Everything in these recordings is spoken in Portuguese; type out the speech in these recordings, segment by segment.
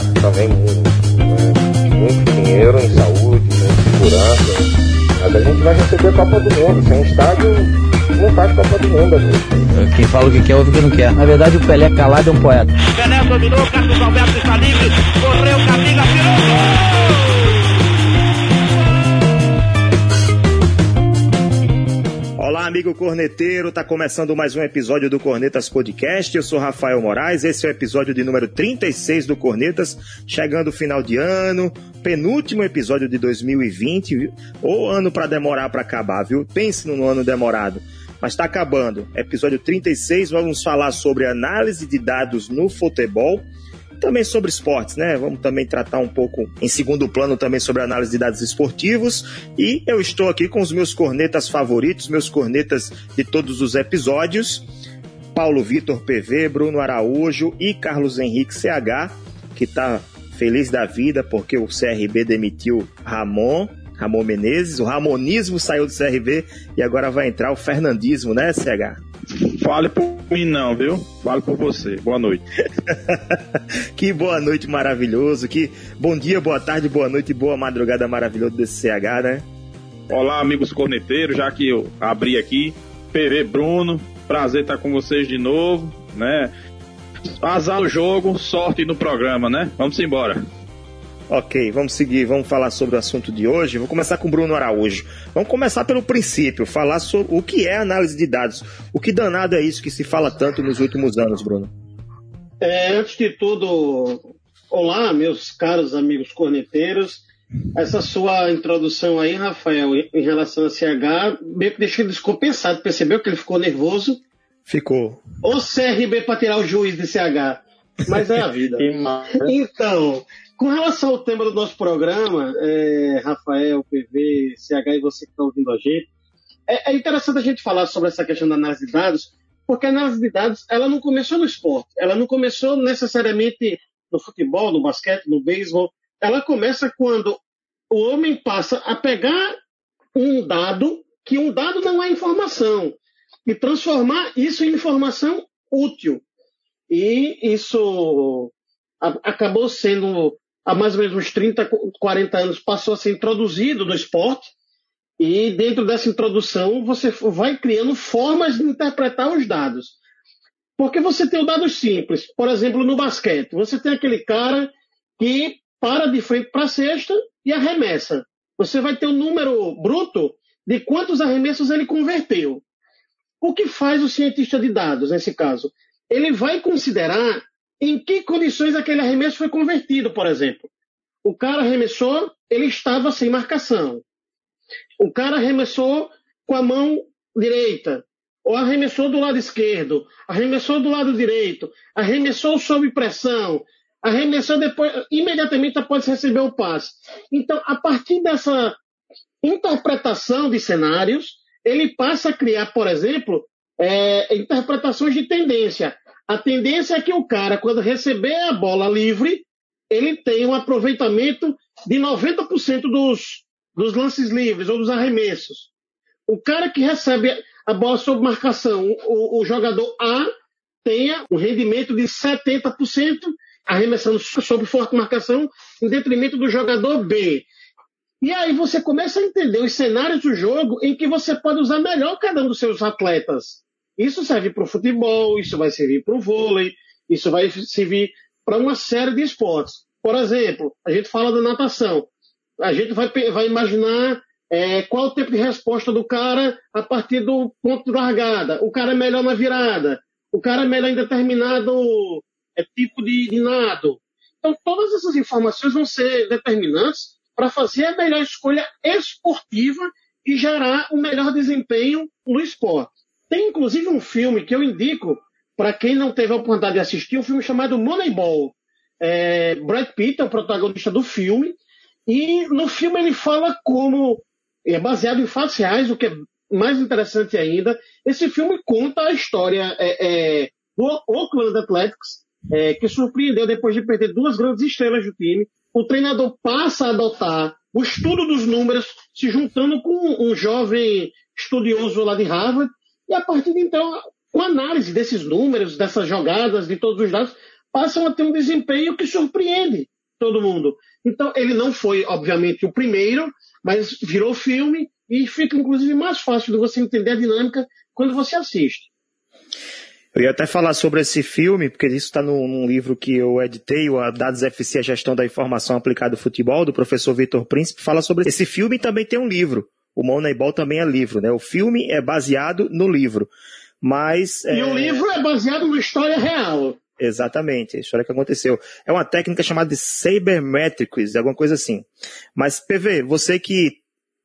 gasta também muito, muito dinheiro em saúde, em segurança. Mas a gente vai receber a Copa do Mundo. Sem estádio, não faz Copa do Mundo. Amigo. Quem fala o que quer, ouve o que não quer. Na verdade, o Pelé calado é um poeta. Pelé dominou, Carlos Alberto está livre, correu, Camila, virou amigo corneteiro, tá começando mais um episódio do Cornetas Podcast. Eu sou Rafael Moraes, esse é o episódio de número 36 do Cornetas, chegando o final de ano, penúltimo episódio de 2020, ou ano para demorar para acabar, viu? Pense no ano demorado. Mas está acabando. Episódio 36, vamos falar sobre análise de dados no futebol também sobre esportes, né? Vamos também tratar um pouco em segundo plano também sobre análise de dados esportivos. E eu estou aqui com os meus cornetas favoritos, meus cornetas de todos os episódios. Paulo Vitor PV, Bruno Araújo e Carlos Henrique CH, que está feliz da vida porque o CRB demitiu Ramon, Ramon Menezes. O ramonismo saiu do CRB e agora vai entrar o fernandismo, né, CH? Fale por mim não, viu? Fale por você. Boa noite. que boa noite maravilhoso. Que bom dia, boa tarde, boa noite e boa madrugada maravilhoso desse CH, né? Olá, amigos corneteiros, já que eu abri aqui. PV Bruno, prazer estar com vocês de novo, né? Azar o jogo, sorte no programa, né? Vamos embora. Ok, vamos seguir, vamos falar sobre o assunto de hoje. Vou começar com o Bruno Araújo. Vamos começar pelo princípio, falar sobre o que é análise de dados. O que danado é isso que se fala tanto nos últimos anos, Bruno? É, antes de tudo, olá, meus caros amigos corneteiros. Essa sua introdução aí, Rafael, em relação a CH, meio que deixou ele descompensado. Percebeu que ele ficou nervoso? Ficou. O CRB para tirar o juiz de CH. Mas é a vida. então, com relação ao tema do nosso programa, é, Rafael, PV, CH e você que está ouvindo a gente, é, é, interessante a gente falar sobre essa questão da análise de dados, porque a análise de dados ela não começou no esporte, ela não começou necessariamente no futebol, no basquete, no beisebol. Ela começa quando o homem passa a pegar um dado, que um dado não é informação, e transformar isso em informação útil. E isso acabou sendo há mais ou menos uns 30, 40 anos, passou a ser introduzido no esporte. E dentro dessa introdução, você vai criando formas de interpretar os dados. Porque você tem o dado simples. Por exemplo, no basquete, você tem aquele cara que para de frente para a cesta e arremessa. Você vai ter um número bruto de quantos arremessos ele converteu. O que faz o cientista de dados nesse caso? Ele vai considerar em que condições aquele arremesso foi convertido, por exemplo. O cara arremessou, ele estava sem marcação. O cara arremessou com a mão direita, ou arremessou do lado esquerdo, arremessou do lado direito, arremessou sob pressão, arremessou depois, imediatamente após receber o passe. Então, a partir dessa interpretação de cenários, ele passa a criar, por exemplo, é, interpretações de tendência. A tendência é que o cara, quando receber a bola livre, ele tem um aproveitamento de 90% dos, dos lances livres ou dos arremessos. O cara que recebe a bola sob marcação, o, o jogador A, tenha um rendimento de 70% arremessando sob forte marcação, em detrimento do jogador B. E aí você começa a entender os cenários do jogo em que você pode usar melhor cada um dos seus atletas. Isso serve para o futebol, isso vai servir para o vôlei, isso vai servir para uma série de esportes. Por exemplo, a gente fala da natação. A gente vai, vai imaginar é, qual o tempo de resposta do cara a partir do ponto de largada. O cara é melhor na virada. O cara é melhor em determinado é, tipo de, de nado. Então, todas essas informações vão ser determinantes para fazer a melhor escolha esportiva e gerar o melhor desempenho no esporte. Tem inclusive um filme que eu indico para quem não teve a oportunidade de assistir, um filme chamado Moneyball. É, Brad Pitt é o protagonista do filme, e no filme ele fala como é baseado em fatos reais, o que é mais interessante ainda. Esse filme conta a história é, é, do Oakland Athletics, é, que surpreendeu depois de perder duas grandes estrelas do time. O treinador passa a adotar o estudo dos números, se juntando com um jovem estudioso lá de Harvard, e a partir de então, com análise desses números, dessas jogadas, de todos os dados, passam a ter um desempenho que surpreende. todo mundo. Então, ele não foi, obviamente, o primeiro, mas virou filme e fica, inclusive, mais fácil de você entender a dinâmica quando você assiste. Eu ia até falar sobre esse filme, porque isso está num, num, livro que eu editei, o Dados FC, a Gestão da Informação Aplicada ao Futebol, do professor Vitor Príncipe, fala sobre esse filme e também tem um livro. O Moneyball também é livro, né? O filme é baseado no livro. Mas. E é... o livro é baseado numa história real. Exatamente, a história que aconteceu. É uma técnica chamada de Sabermetrics, alguma coisa assim. Mas, PV, você que,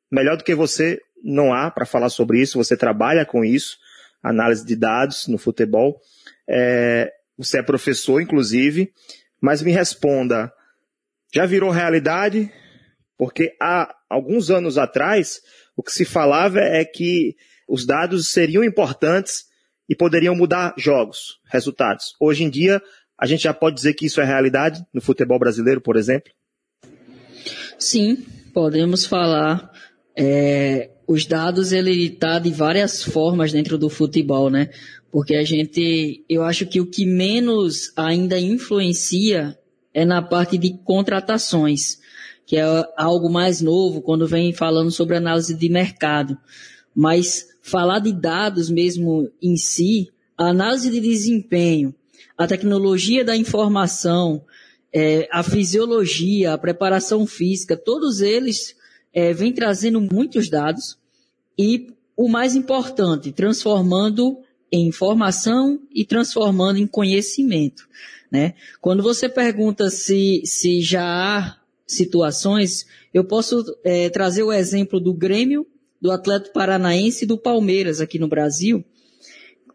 melhor do que você, não há para falar sobre isso, você trabalha com isso análise de dados no futebol. É, você é professor, inclusive, mas me responda: já virou realidade? Porque há alguns anos atrás, o que se falava é que os dados seriam importantes e poderiam mudar jogos, resultados. Hoje em dia, a gente já pode dizer que isso é realidade no futebol brasileiro, por exemplo? Sim, podemos falar. É, os dados ele tá de várias formas dentro do futebol, né? Porque a gente, eu acho que o que menos ainda influencia é na parte de contratações, que é algo mais novo quando vem falando sobre análise de mercado. Mas falar de dados mesmo em si, a análise de desempenho, a tecnologia da informação, é, a fisiologia, a preparação física, todos eles é, vem trazendo muitos dados e o mais importante, transformando em informação e transformando em conhecimento. Né? Quando você pergunta se, se já há situações, eu posso é, trazer o exemplo do Grêmio, do Atlético Paranaense e do Palmeiras aqui no Brasil.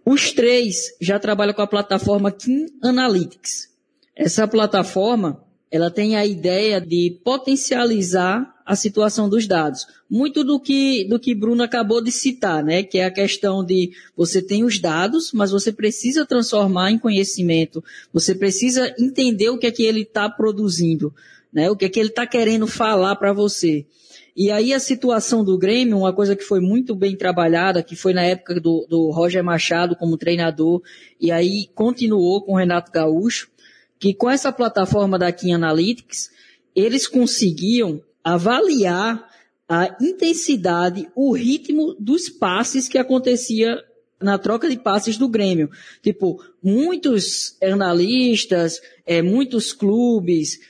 Os três já trabalham com a plataforma Kim Analytics. Essa plataforma, ela tem a ideia de potencializar a situação dos dados. Muito do que, do que Bruno acabou de citar, né? Que é a questão de você tem os dados, mas você precisa transformar em conhecimento. Você precisa entender o que é que ele está produzindo, né? O que é que ele está querendo falar para você. E aí a situação do Grêmio, uma coisa que foi muito bem trabalhada, que foi na época do, do Roger Machado como treinador, e aí continuou com o Renato Gaúcho, que com essa plataforma da Kim Analytics, eles conseguiam avaliar a intensidade, o ritmo dos passes que acontecia na troca de passes do Grêmio. Tipo, muitos analistas, é, muitos clubes,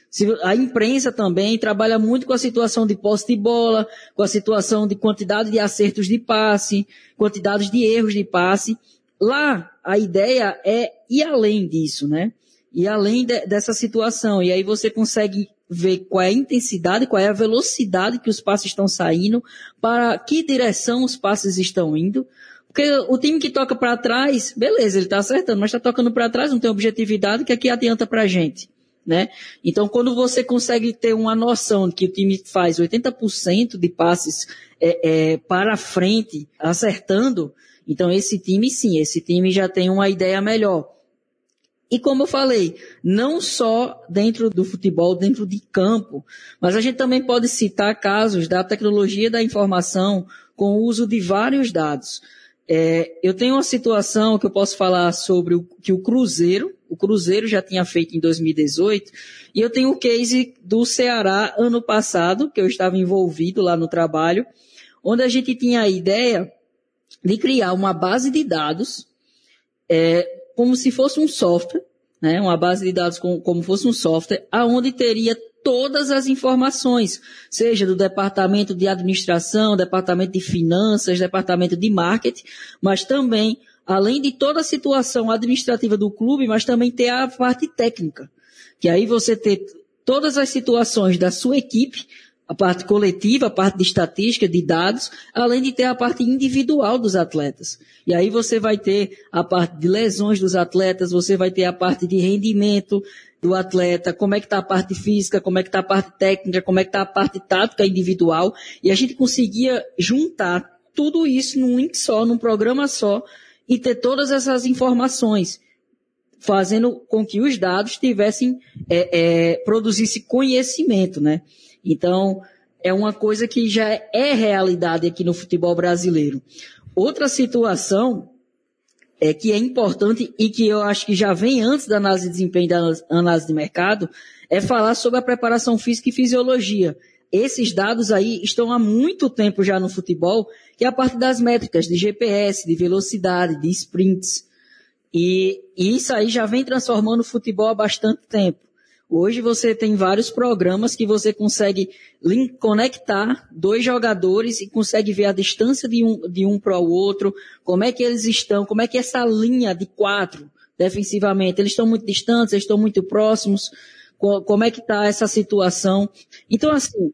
a imprensa também trabalha muito com a situação de posse de bola, com a situação de quantidade de acertos de passe, quantidade de erros de passe. Lá, a ideia é ir além disso, né? E além de, dessa situação. E aí você consegue ver qual é a intensidade, qual é a velocidade que os passes estão saindo, para que direção os passes estão indo. Porque o time que toca para trás, beleza, ele está acertando, mas está tocando para trás, não tem objetividade, que aqui adianta para a gente. Né? Então, quando você consegue ter uma noção de que o time faz 80% de passes é, é, para frente, acertando, então esse time sim, esse time já tem uma ideia melhor. E como eu falei, não só dentro do futebol, dentro de campo, mas a gente também pode citar casos da tecnologia da informação com o uso de vários dados. É, eu tenho uma situação que eu posso falar sobre o que o Cruzeiro, o Cruzeiro já tinha feito em 2018, e eu tenho o case do Ceará ano passado, que eu estava envolvido lá no trabalho, onde a gente tinha a ideia de criar uma base de dados é, como se fosse um software, né, uma base de dados como, como fosse um software, aonde teria todas as informações, seja do departamento de administração, departamento de finanças, departamento de marketing, mas também, além de toda a situação administrativa do clube, mas também ter a parte técnica. Que aí você ter todas as situações da sua equipe a parte coletiva, a parte de estatística, de dados, além de ter a parte individual dos atletas. E aí você vai ter a parte de lesões dos atletas, você vai ter a parte de rendimento do atleta, como é que está a parte física, como é que está a parte técnica, como é que está a parte tática individual. E a gente conseguia juntar tudo isso num link só, num programa só, e ter todas essas informações fazendo com que os dados tivessem, é, é, produzisse conhecimento, né? Então, é uma coisa que já é realidade aqui no futebol brasileiro. Outra situação é que é importante e que eu acho que já vem antes da análise de desempenho da análise de mercado é falar sobre a preparação física e fisiologia. Esses dados aí estão há muito tempo já no futebol, que é a parte das métricas de GPS, de velocidade, de sprints. E, e isso aí já vem transformando o futebol há bastante tempo. Hoje você tem vários programas que você consegue conectar dois jogadores e consegue ver a distância de um, de um para o outro, como é que eles estão, como é que essa linha de quatro defensivamente, eles estão muito distantes, eles estão muito próximos, como é que está essa situação. Então, assim,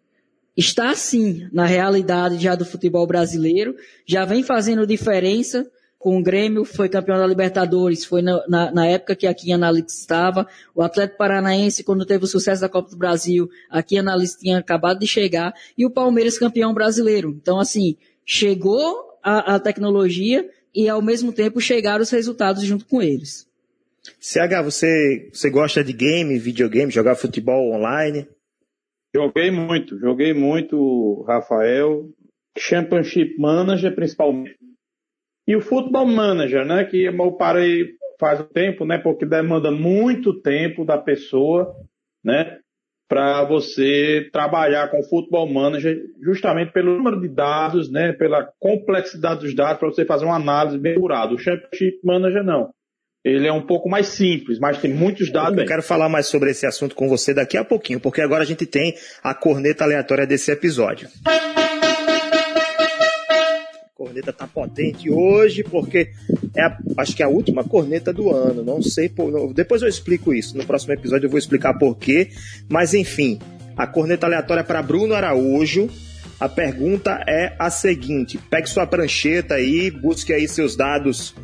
está sim na realidade já do futebol brasileiro, já vem fazendo diferença, com o Grêmio, foi campeão da Libertadores, foi na, na, na época que aqui em Análise estava. O Atlético Paranaense, quando teve o sucesso da Copa do Brasil, aqui em Análise tinha acabado de chegar. E o Palmeiras campeão brasileiro. Então, assim, chegou a, a tecnologia e ao mesmo tempo chegaram os resultados junto com eles. CH, você, você gosta de game, videogame, jogar futebol online? Joguei muito, joguei muito, Rafael. Championship Manager, principalmente. E o Football Manager, né, que eu parei faz um tempo, né, porque demanda muito tempo da pessoa, né, para você trabalhar com o Football Manager, justamente pelo número de dados, né, pela complexidade dos dados, para você fazer uma análise bem curada. O Championship Manager não. Ele é um pouco mais simples, mas tem muitos dados. Eu quero falar mais sobre esse assunto com você daqui a pouquinho, porque agora a gente tem a corneta aleatória desse episódio corneta tá potente hoje, porque é a, acho que é a última corneta do ano. Não sei, por, depois eu explico isso. No próximo episódio eu vou explicar por quê. Mas enfim, a corneta aleatória para Bruno Araújo. A pergunta é a seguinte: pegue sua prancheta aí, busque aí seus dados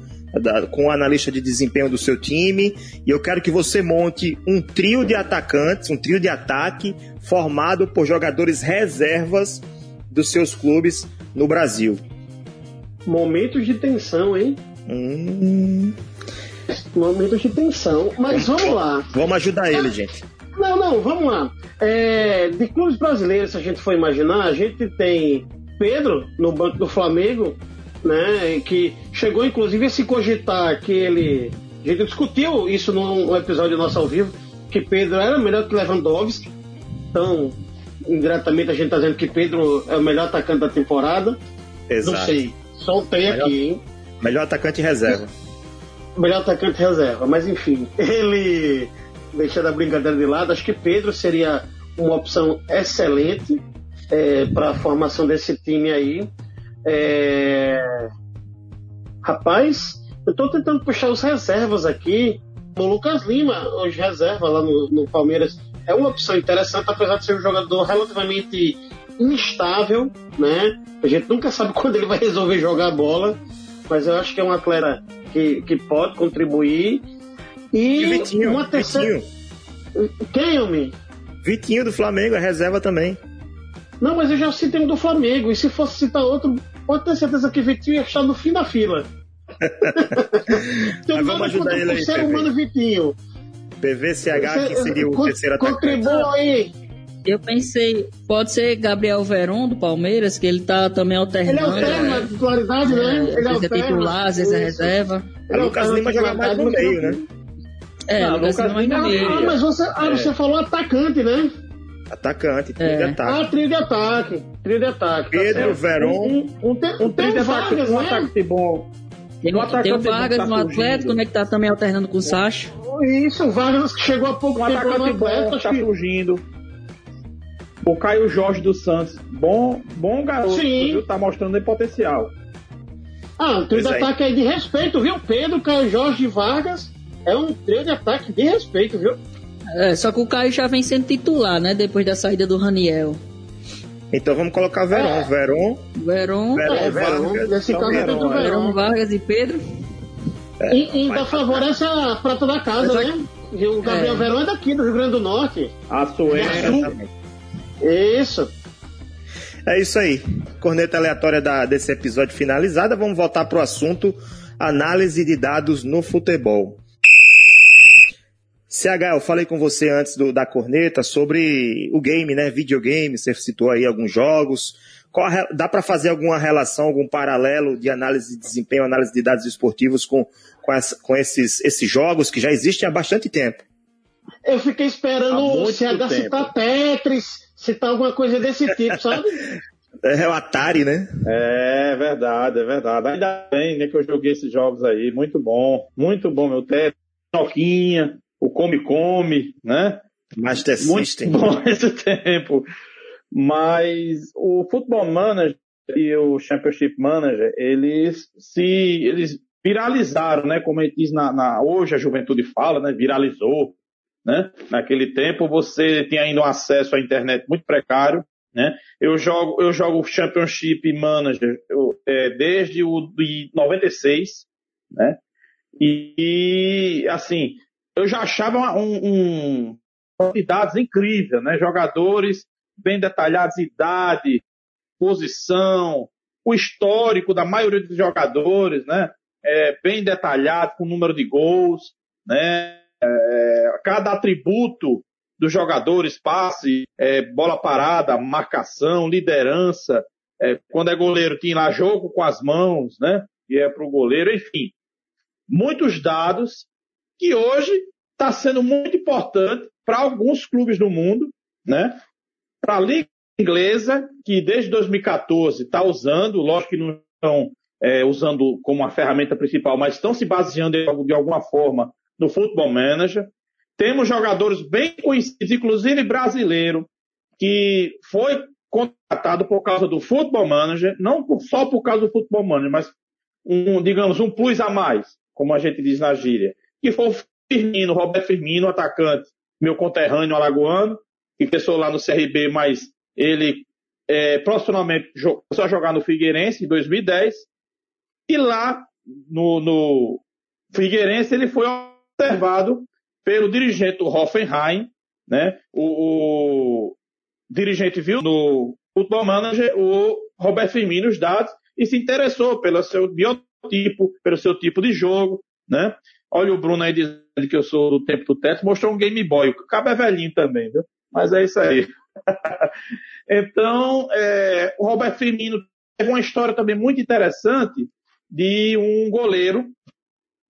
com o analista de desempenho do seu time e eu quero que você monte um trio de atacantes, um trio de ataque formado por jogadores reservas dos seus clubes no Brasil. Momentos de tensão, hein? Hum. Momentos de tensão. Mas vamos lá. Vamos ajudar ele, gente. Não, não, vamos lá. É, de clubes brasileiros, se a gente for imaginar, a gente tem Pedro no banco do Flamengo, né? Que chegou inclusive a se cogitar que ele. A gente discutiu isso num episódio nosso ao vivo, que Pedro era melhor que Lewandowski. Então, indiretamente a gente está dizendo que Pedro é o melhor atacante da temporada. Exato. Não sei. Soltei melhor, aqui, hein? Melhor atacante reserva. Melhor atacante reserva, mas enfim, ele, deixando a brincadeira de lado, acho que Pedro seria uma opção excelente é, para a formação desse time aí. É... Rapaz, eu estou tentando puxar os reservas aqui. O Lucas Lima, hoje reserva lá no, no Palmeiras, é uma opção interessante, apesar de ser um jogador relativamente instável, né? A gente nunca sabe quando ele vai resolver jogar a bola, mas eu acho que é um atleta que, que pode contribuir. E, e Vitinho, uma terceira. Vitinho. Quem, homem? Vitinho do Flamengo, é reserva também. Não, mas eu já citei um do Flamengo, e se fosse citar outro, pode ter certeza que Vitinho ia estar no fim da fila. então, vamos ajudar ele aí. ser humano Vitinho. PVCH, que seria o terceiro atacante. Contribua aí. Eu pensei, pode ser Gabriel Veron do Palmeiras, que ele tá também alternando. Ele alterna a titularidade, né? Ele às vezes é titular, às vezes é reserva. É, Lucas Lima joga mais no meio, né? É, ah, Lucas Lima no meio. Ah, mas você, ah, é. você falou atacante, né? Atacante, trio é. de ataque. Ah, trio de ataque. Trio de ataque. Tá Pedro, tá Veron. Um, um, um, tem, um trio de Vargas, um ataque bom. Tem, tem o Vargas tá no Atlético, né, que tá também alternando com o Sacha. Isso, o Vargas que chegou há pouco um tempo no Atlético. Tá fugindo. O Caio Jorge dos Santos, bom, bom garoto, Sim. viu? Tá mostrando aí potencial. Ah, um trio de é. ataque aí de respeito, viu? Pedro, Caio Jorge e Vargas é um trio de ataque de respeito, viu? É, só que o Caio já vem sendo titular, né? Depois da saída do Raniel. Então vamos colocar Veron. É. Veron. Veron. Veron, é, Vargas. Nesse caso é Veron, Veron, Vargas e Pedro. É, e ainda favorece a prata da casa, né? O Gabriel é. Verão é daqui, do Rio Grande do Norte. A Suécia. Isso. É isso aí. Corneta aleatória da, desse episódio finalizada. Vamos voltar para o assunto análise de dados no futebol. CH, eu falei com você antes do, da corneta sobre o game, né? Videogame, você citou aí alguns jogos. Qual, dá para fazer alguma relação, algum paralelo de análise de desempenho, análise de dados esportivos com, com, essa, com esses, esses jogos que já existem há bastante tempo? Eu fiquei esperando o CH citar Tetris, citar alguma coisa desse tipo, sabe? É o Atari, né? É verdade, é verdade. Ainda bem né, que eu joguei esses jogos aí. Muito bom, muito bom, meu Tetris. Noquinha, o Come Come, né? Master System. Muito bom esse tempo. Mas o Football Manager e o Championship Manager, eles se eles viralizaram, né? Como a gente diz na, na, hoje a juventude fala, né? Viralizou, né? Naquele tempo você tinha ainda um acesso à internet muito precário, né? Eu jogo eu jogo Championship Manager eu, é, desde o de 96, né? E, e assim eu já achava um, um quantidades incríveis, né? Jogadores bem detalhados, idade, posição, o histórico da maioria dos jogadores, né? É, bem detalhado, com número de gols, né? É, cada atributo dos jogadores, passe, é, bola parada, marcação, liderança, é, quando é goleiro tinha lá jogo com as mãos, né? E é para o goleiro, enfim. Muitos dados que hoje está sendo muito importante para alguns clubes do mundo, né? Para a Liga Inglesa, que desde 2014 está usando, lógico que não estão é, usando como a ferramenta principal, mas estão se baseando de alguma forma no Football Manager. Temos jogadores bem conhecidos, inclusive brasileiro, que foi contratado por causa do Football Manager, não só por causa do Football Manager, mas um, digamos, um plus a mais, como a gente diz na gíria, que foi o Firmino, Roberto Firmino, atacante meu conterrâneo alagoano, que começou lá no CRB, mas ele é, profissionalmente começou a jogar no Figueirense em 2010. E lá no, no Figueirense ele foi observado pelo dirigente Hoffenheim, né? O, o dirigente viu no Football Manager o Roberto Firmino os dados e se interessou pelo seu biotipo, pelo seu tipo de jogo, né? Olha o Bruno aí dizendo que eu sou do tempo do teto, mostrou um Game Boy. O cabo é velhinho também, viu? Mas é isso aí. então, é, o Roberto Firmino teve uma história também muito interessante de um goleiro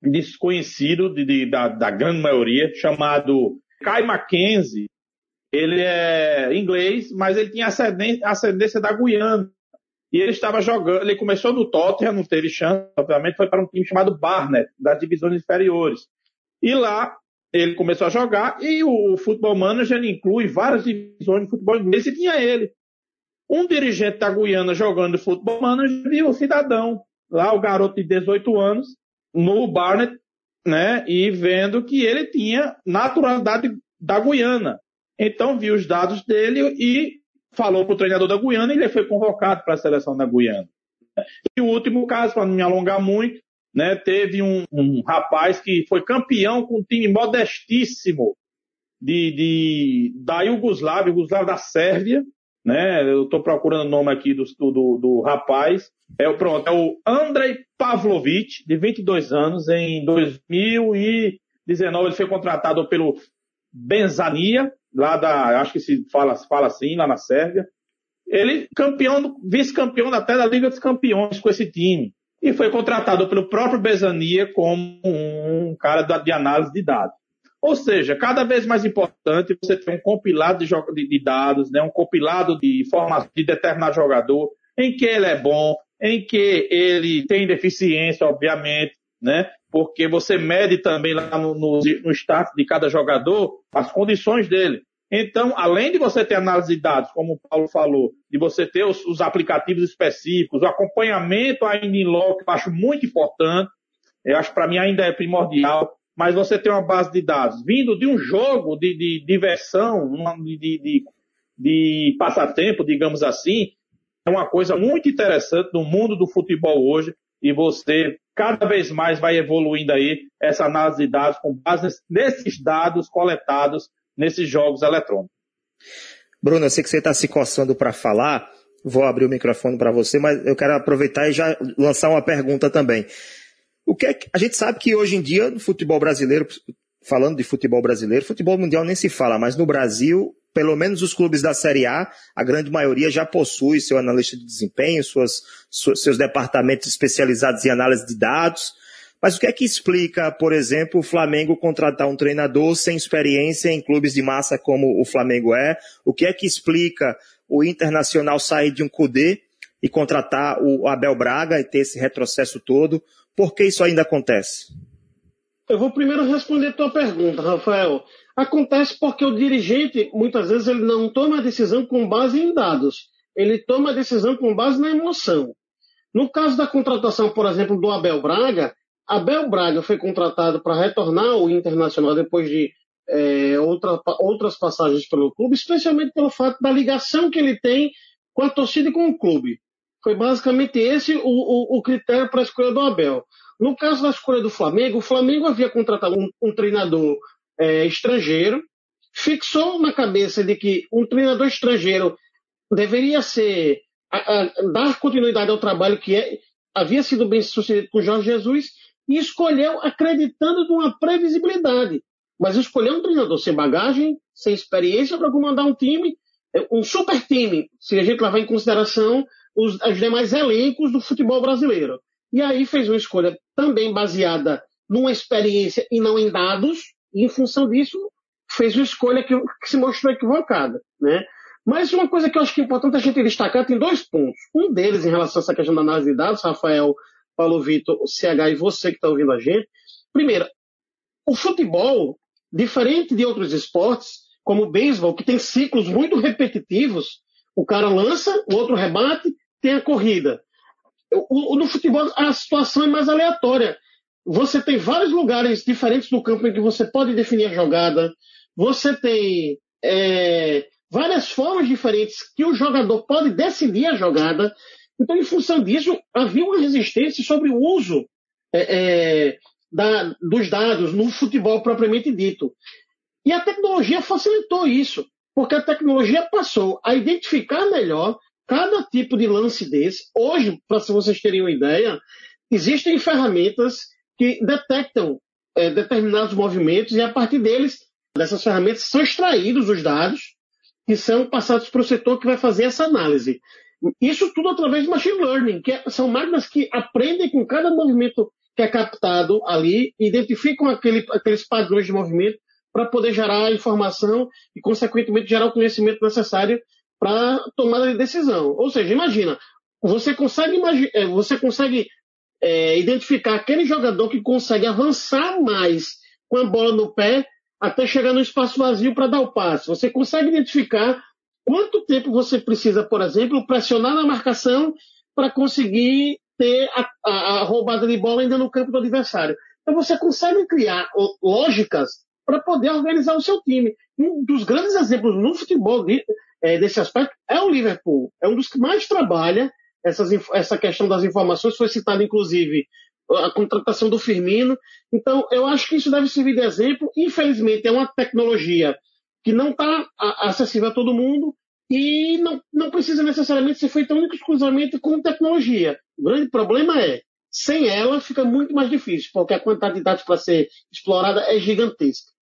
desconhecido de, de, da, da grande maioria, chamado Kai Mackenzie. Ele é inglês, mas ele tinha ascendência, da Guiana. E ele estava jogando, ele começou no Tottenham, não teve chance, obviamente, foi para um time chamado Barnet, das divisões inferiores. E lá ele começou a jogar e o, o Futebol Manager inclui várias divisões de futebol inglês e tinha ele. Um dirigente da Guiana jogando futebol manager viu o cidadão, lá o garoto de 18 anos, no Barnet, né, e vendo que ele tinha naturalidade da Guiana. Então viu os dados dele e falou para o treinador da Guiana e ele foi convocado para a seleção da Guiana. E o último caso, para não me alongar muito, né, teve um, um, rapaz que foi campeão com um time modestíssimo de, de, da Iugoslávia, Iugoslávia da Sérvia, né, eu estou procurando o nome aqui do, do, do rapaz, é, pronto, é o Andrei Pavlovic, de 22 anos, em 2019 ele foi contratado pelo Benzania, lá da, acho que se fala, fala assim, lá na Sérvia. Ele campeão, vice-campeão até da Liga dos Campeões com esse time. E foi contratado pelo próprio Bezania como um cara de análise de dados. Ou seja, cada vez mais importante você ter um compilado de, de dados, né, um compilado de informações de determinado jogador, em que ele é bom, em que ele tem deficiência, obviamente, né? Porque você mede também lá no, no, no status de cada jogador as condições dele. Então, além de você ter análise de dados, como o Paulo falou, de você ter os, os aplicativos específicos, o acompanhamento ainda em loco, que eu acho muito importante, eu acho para mim ainda é primordial, mas você ter uma base de dados vindo de um jogo de, de diversão, de, de, de passatempo, digamos assim, é uma coisa muito interessante no mundo do futebol hoje e você cada vez mais vai evoluindo aí essa análise de dados com base nesses dados coletados nesses jogos eletrônicos. Bruno, eu sei que você está se coçando para falar, vou abrir o microfone para você, mas eu quero aproveitar e já lançar uma pergunta também. O que, é que a gente sabe que hoje em dia no futebol brasileiro, falando de futebol brasileiro, futebol mundial nem se fala, mas no Brasil pelo menos os clubes da Série A, a grande maioria já possui seu analista de desempenho, suas, seus departamentos especializados em análise de dados. Mas o que é que explica, por exemplo, o Flamengo contratar um treinador sem experiência em clubes de massa como o Flamengo é? O que é que explica o Internacional sair de um CUDE e contratar o Abel Braga e ter esse retrocesso todo? Por que isso ainda acontece? Eu vou primeiro responder a tua pergunta, Rafael. Acontece porque o dirigente, muitas vezes, ele não toma a decisão com base em dados. Ele toma a decisão com base na emoção. No caso da contratação, por exemplo, do Abel Braga, Abel Braga foi contratado para retornar ao Internacional depois de é, outra, outras passagens pelo clube, especialmente pelo fato da ligação que ele tem com a torcida e com o clube. Foi basicamente esse o, o, o critério para a escolha do Abel. No caso da escolha do Flamengo, o Flamengo havia contratado um, um treinador é, estrangeiro, fixou na cabeça de que um treinador estrangeiro deveria ser a, a, dar continuidade ao trabalho que é, havia sido bem sucedido com Jorge Jesus e escolheu acreditando numa previsibilidade. Mas escolheu um treinador sem bagagem, sem experiência para comandar um time, é, um super time, se a gente levar em consideração os, os demais elencos do futebol brasileiro. E aí fez uma escolha também baseada numa experiência e não em dados, e em função disso fez uma escolha que, que se mostrou equivocada. Né? Mas uma coisa que eu acho que é importante a gente destacar tem dois pontos. Um deles em relação a essa questão da análise de dados, Rafael, Paulo Vitor, CH e você que está ouvindo a gente. Primeiro, o futebol, diferente de outros esportes, como o beisebol, que tem ciclos muito repetitivos, o cara lança, o outro rebate, tem a corrida. O, o, no futebol a situação é mais aleatória. Você tem vários lugares diferentes do campo em que você pode definir a jogada. Você tem é, várias formas diferentes que o jogador pode decidir a jogada. Então, em função disso, havia uma resistência sobre o uso é, é, da, dos dados no futebol propriamente dito. E a tecnologia facilitou isso, porque a tecnologia passou a identificar melhor cada tipo de lance desse. Hoje, para vocês terem uma ideia, existem ferramentas que detectam é, determinados movimentos e a partir deles, dessas ferramentas, são extraídos os dados que são passados para o setor que vai fazer essa análise. Isso tudo através de machine learning, que é, são máquinas que aprendem com cada movimento que é captado ali, identificam aquele, aqueles padrões de movimento para poder gerar a informação e, consequentemente, gerar o conhecimento necessário para tomada de decisão. Ou seja, imagina, você consegue, é, você consegue é, identificar aquele jogador que consegue avançar mais com a bola no pé até chegar no espaço vazio para dar o passe. Você consegue identificar quanto tempo você precisa, por exemplo, pressionar na marcação para conseguir ter a, a, a, roubada de bola ainda no campo do adversário. Então você consegue criar lógicas para poder organizar o seu time. Um dos grandes exemplos no futebol é, desse aspecto é o Liverpool. É um dos que mais trabalha essas, essa questão das informações. Foi citado, inclusive, a contratação do Firmino. Então, eu acho que isso deve servir de exemplo. Infelizmente, é uma tecnologia que não está acessível a todo mundo e não, não precisa necessariamente ser feita única exclusivamente com tecnologia. O grande problema é, sem ela fica muito mais difícil, porque a quantidade de dados para ser explorada é gigantesca.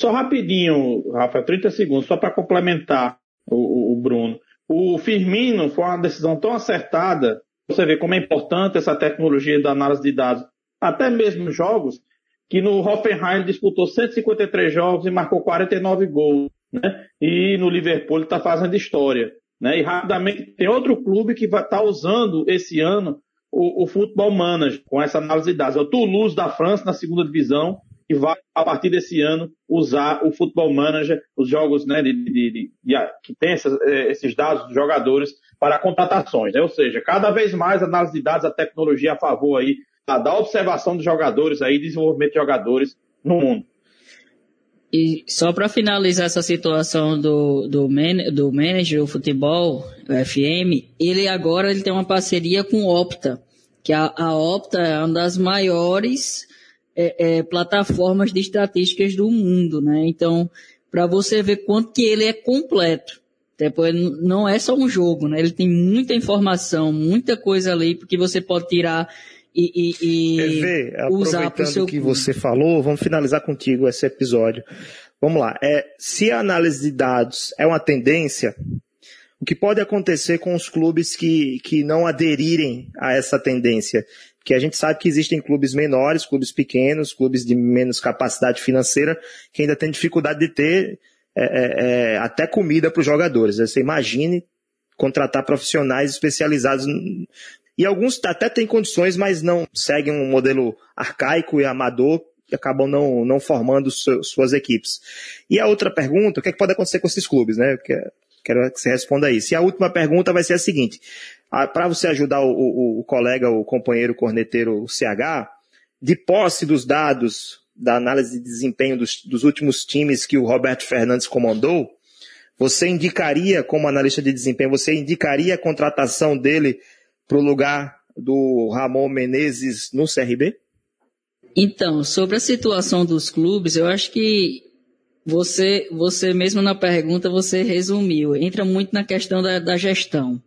Só rapidinho, Rafa, 30 segundos, só para complementar o, o Bruno. O Firmino foi uma decisão tão acertada você vê como é importante essa tecnologia da análise de dados, até mesmo jogos, que no Hoffenheim disputou 153 jogos e marcou 49 gols, né? E no Liverpool está fazendo história, né? E rapidamente tem outro clube que vai estar tá usando esse ano o, o Football Manager com essa análise de dados. É o Toulouse da França na segunda divisão que vai, a partir desse ano, usar o Football Manager, os jogos né, de, de, de, de que tem essas, eh, esses dados dos jogadores para contratações. Né? Ou seja, cada vez mais análise de dados, a tecnologia a favor aí da observação dos jogadores aí, desenvolvimento de jogadores no mundo. E só para finalizar essa situação do, do, man, do manager, o futebol, o FM, ele agora ele tem uma parceria com Opta, que a, a Opta é uma das maiores é, é, plataformas de estatísticas do mundo, né? Então, para você ver quanto que ele é completo. Depois, não é só um jogo, né? Ele tem muita informação, muita coisa ali, porque você pode tirar e, e, e ver, usar para o seu... que você falou, vamos finalizar contigo esse episódio. Vamos lá. É, se a análise de dados é uma tendência, O que pode acontecer com os clubes que, que não aderirem a essa tendência? Porque a gente sabe que existem clubes menores, clubes pequenos, clubes de menos capacidade financeira, que ainda têm dificuldade de ter é, é, é até comida para os jogadores. Você imagine contratar profissionais especializados e alguns até têm condições, mas não seguem um modelo arcaico e amador que acabam não, não formando suas equipes. E a outra pergunta, o que, é que pode acontecer com esses clubes, né? Quero que você responda isso. E a última pergunta vai ser a seguinte: para você ajudar o, o, o, colega, o companheiro corneteiro CH, de posse dos dados da análise de desempenho dos, dos últimos times que o Roberto Fernandes comandou, você indicaria, como analista de desempenho, você indicaria a contratação dele para o lugar do Ramon Menezes no CRB? Então, sobre a situação dos clubes, eu acho que você, você mesmo na pergunta, você resumiu. Entra muito na questão da, da gestão,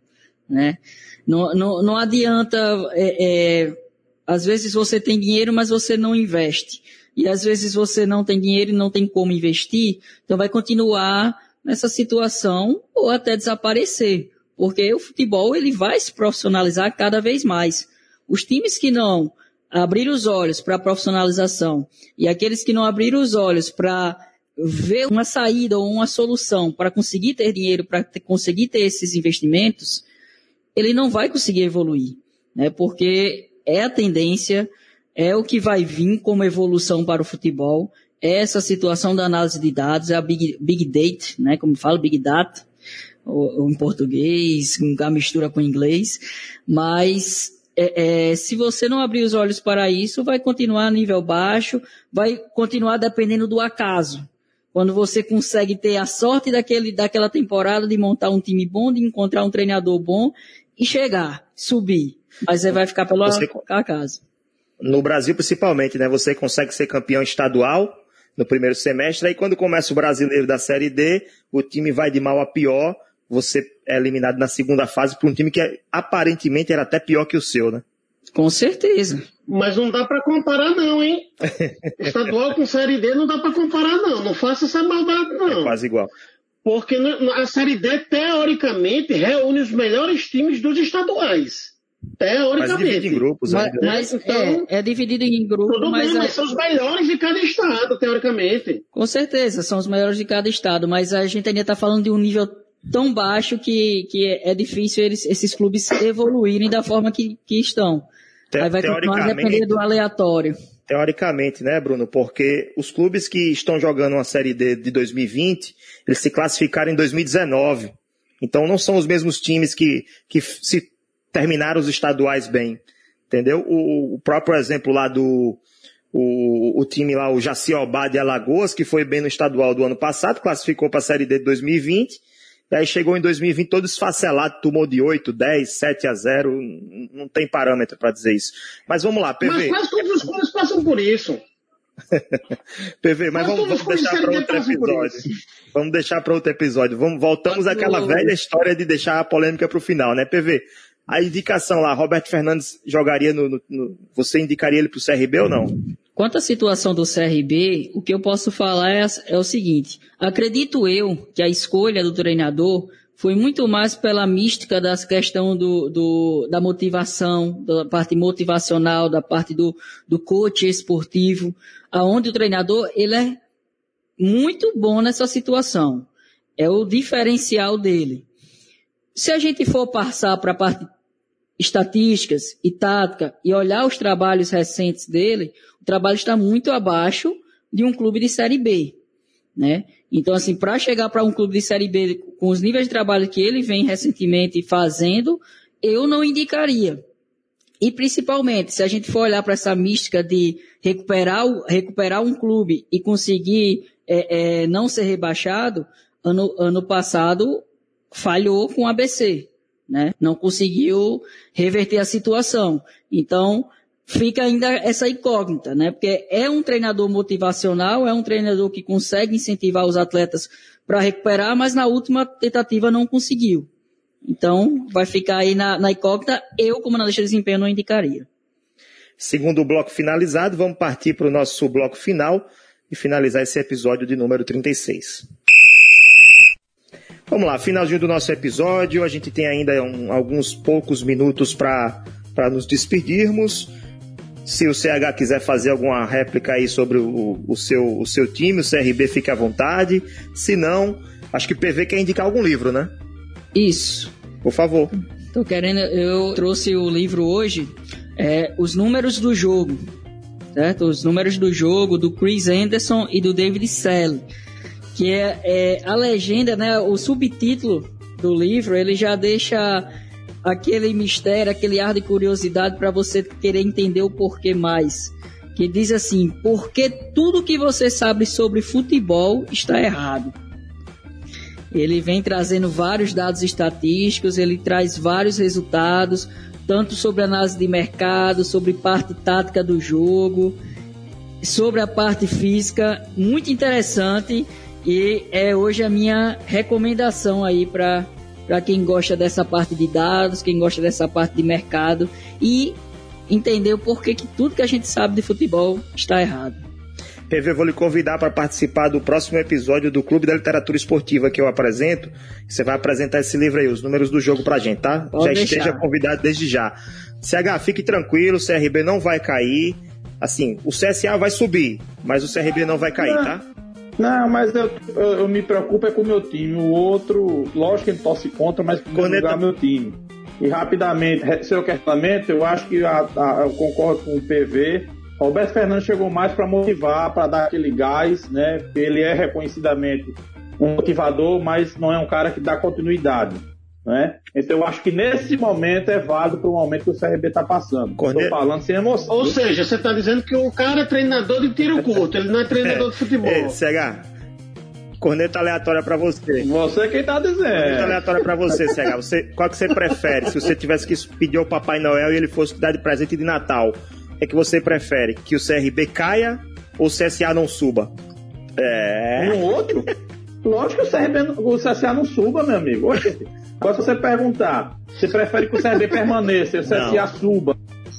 né? Não, não, não adianta, é, é, às vezes você tem dinheiro, mas você não investe. E às vezes você não tem dinheiro e não tem como investir, então vai continuar nessa situação ou até desaparecer porque o futebol ele vai se profissionalizar cada vez mais. Os times que não abriram os olhos para a profissionalização e aqueles que não abriram os olhos para ver uma saída ou uma solução para conseguir ter dinheiro, para conseguir ter esses investimentos, ele não vai conseguir evoluir, né? Porque é a tendência, é o que vai vir como evolução para o futebol, é essa situação da análise de dados, é a big, big data, né? Como fala, big data, ou, ou em português, a mistura com inglês, mas é, é, se você não abrir os olhos para isso, vai continuar a nível baixo, vai continuar dependendo do acaso. Quando você consegue ter a sorte daquele, daquela temporada de montar um time bom, de encontrar um treinador bom e chegar, subir. Mas você vai ficar pelo você, acaso. No Brasil, principalmente, né? Você consegue ser campeão estadual no primeiro semestre, aí quando começa o brasileiro da Série D, o time vai de mal a pior, você é eliminado na segunda fase por um time que aparentemente era até pior que o seu, né? Com certeza. Mas não dá para comparar não, hein? Estadual com Série D não dá para comparar não. Não faça essa maldade não. É quase igual. Porque a Série D, teoricamente, reúne os melhores times dos estaduais. Teoricamente. Mas divide em grupos mas, ainda. Mas então, é, é, dividido em grupos. Tudo mas, bem, mas são os melhores de cada estado, teoricamente. Com certeza, são os melhores de cada estado. Mas a gente ainda está falando de um nível tão baixo que, que é difícil eles, esses clubes evoluírem da forma que, que estão. Te, Aí vai continuar a depender do aleatório. Teoricamente, né, Bruno? Porque os clubes que estão jogando uma Série D de 2020, eles se classificaram em 2019. Então não são os mesmos times que, que se terminaram os estaduais bem. Entendeu? O, o próprio exemplo lá do, o, o, time lá, o Jaciobá de Alagoas, que foi bem no estadual do ano passado, classificou para a Série D de 2020 e aí chegou em 2020 todo esfacelado, tomou de 8, 10, 7 a 0. Não tem parâmetro para dizer isso. Mas vamos lá, PV. Mas quase todos os clubes passam por isso. PV, mas vamos, vamos deixar para outro episódio. Vamos deixar para outro episódio. Vamos, voltamos àquela velha história de deixar a polêmica para o final, né, PV? A indicação lá, Roberto Fernandes jogaria no, no, no você indicaria ele para o CRB ou não? Quanto à situação do CRB, o que eu posso falar é, é, o seguinte: acredito eu que a escolha do treinador foi muito mais pela mística da questão do, do, da motivação, da parte motivacional, da parte do, do coach esportivo, aonde o treinador ele é muito bom nessa situação. É o diferencial dele. Se a gente for passar para a parte estatísticas e tática e olhar os trabalhos recentes dele, o trabalho está muito abaixo de um clube de Série B, né? Então, assim, para chegar para um clube de Série B com os níveis de trabalho que ele vem recentemente fazendo, eu não indicaria. E principalmente, se a gente for olhar para essa mística de recuperar, recuperar um clube e conseguir é, é, não ser rebaixado, ano, ano passado falhou com o ABC, né? Não conseguiu reverter a situação. Então, fica ainda essa incógnita, né? Porque é um treinador motivacional, é um treinador que consegue incentivar os atletas para recuperar, mas na última tentativa não conseguiu. Então, vai ficar aí na, na incógnita. Eu, como analista de desempenho, não indicaria. Segundo bloco finalizado, vamos partir para o nosso bloco final e finalizar esse episódio de número 36. Vamos lá, finalzinho do nosso episódio. A gente tem ainda um, alguns poucos minutos para nos despedirmos. Se o CH quiser fazer alguma réplica aí sobre o, o, seu, o seu time, o CRB fique à vontade. Se não, acho que o PV quer indicar algum livro, né? Isso. Por favor. Tô querendo, eu trouxe o livro hoje, é, Os Números do Jogo, certo? Os Números do Jogo, do Chris Anderson e do David Selle que é, é a legenda, né? O subtítulo do livro, ele já deixa aquele mistério, aquele ar de curiosidade para você querer entender o porquê mais. Que diz assim: porque tudo que você sabe sobre futebol está errado. Ele vem trazendo vários dados estatísticos, ele traz vários resultados, tanto sobre análise de mercado, sobre parte tática do jogo, sobre a parte física, muito interessante e é hoje a minha recomendação aí para para quem gosta dessa parte de dados, quem gosta dessa parte de mercado e entender o porquê que tudo que a gente sabe de futebol está errado. PV, vou lhe convidar para participar do próximo episódio do Clube da Literatura Esportiva que eu apresento. Você vai apresentar esse livro aí, os números do jogo para a gente, tá? Pode já deixar. esteja convidado desde já. CH, fique tranquilo, o CRB não vai cair. Assim, o CSA vai subir, mas o CRB não vai cair, tá? Não, mas eu, eu, eu, me preocupo é com o meu time. O outro, lógico que ele torce contra, mas primeiro lugar é meu time. E rapidamente, seu questionamento, eu acho que a, a, eu concordo com o PV. Roberto Fernandes chegou mais para motivar, para dar aquele gás, né? Ele é reconhecidamente um motivador, mas não é um cara que dá continuidade. Né? Então eu acho que nesse momento é válido para o momento que o CRB está passando. Estou falando sem emoção. Ou seja, você está dizendo que o cara é treinador de tiro curto, ele não é treinador de futebol. É, CH, corneta aleatória para você. Você quem está dizendo. Corneta aleatória para você, CH. Você, qual que você prefere? Se você tivesse que pedir ao Papai Noel e ele fosse dar de presente de Natal, é que você prefere? Que o CRB caia ou o CSA não suba? É. Um outro? Lógico que o, CRB, o CSA não suba, meu amigo. Oxe. Agora, se você perguntar, você prefere que o CRB permaneça e o CSA não. suba,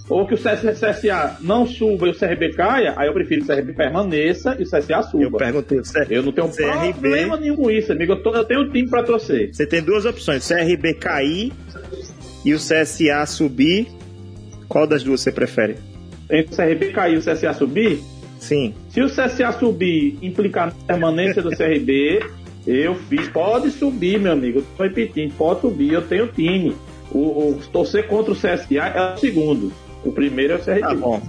ou que o CSA não suba e o CRB caia, aí eu prefiro que o CRB permaneça e o CSA suba. Eu perguntei, CR... eu não tenho CRB... problema nenhum com isso, amigo. Eu, tô, eu tenho um time para torcer. Você tem duas opções: CRB cair e o CSA subir. Qual das duas você prefere? Entre o CRB cair e o CSA subir? Sim. Se o CSA subir implicar na permanência do CRB, eu fiz. Pode subir, meu amigo. Estou repetindo, pode subir. Eu tenho time. O, o, torcer contra o CSA é o segundo. O primeiro é o CRB. Tá bom.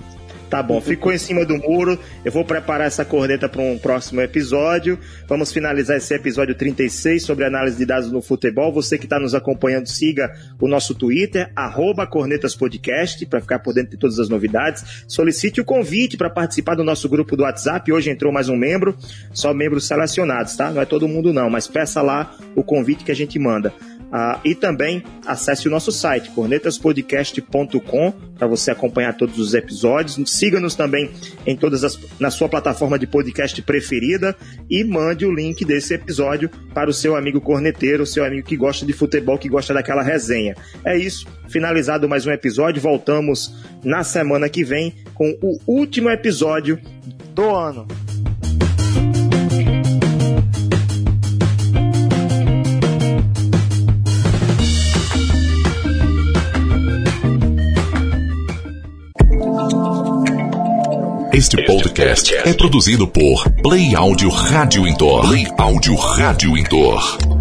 Tá bom, ficou em cima do muro. Eu vou preparar essa corneta para um próximo episódio. Vamos finalizar esse episódio 36 sobre análise de dados no futebol. Você que está nos acompanhando, siga o nosso Twitter, cornetaspodcast, para ficar por dentro de todas as novidades. Solicite o convite para participar do nosso grupo do WhatsApp. Hoje entrou mais um membro, só membros selecionados, tá? Não é todo mundo não, mas peça lá o convite que a gente manda. Ah, e também acesse o nosso site, cornetaspodcast.com, para você acompanhar todos os episódios. Siga-nos também em todas as, na sua plataforma de podcast preferida e mande o link desse episódio para o seu amigo corneteiro, seu amigo que gosta de futebol, que gosta daquela resenha. É isso, finalizado mais um episódio. Voltamos na semana que vem com o último episódio do ano. Este podcast é produzido por Play Áudio Rádio Indoor. Play Áudio Rádio Indoor.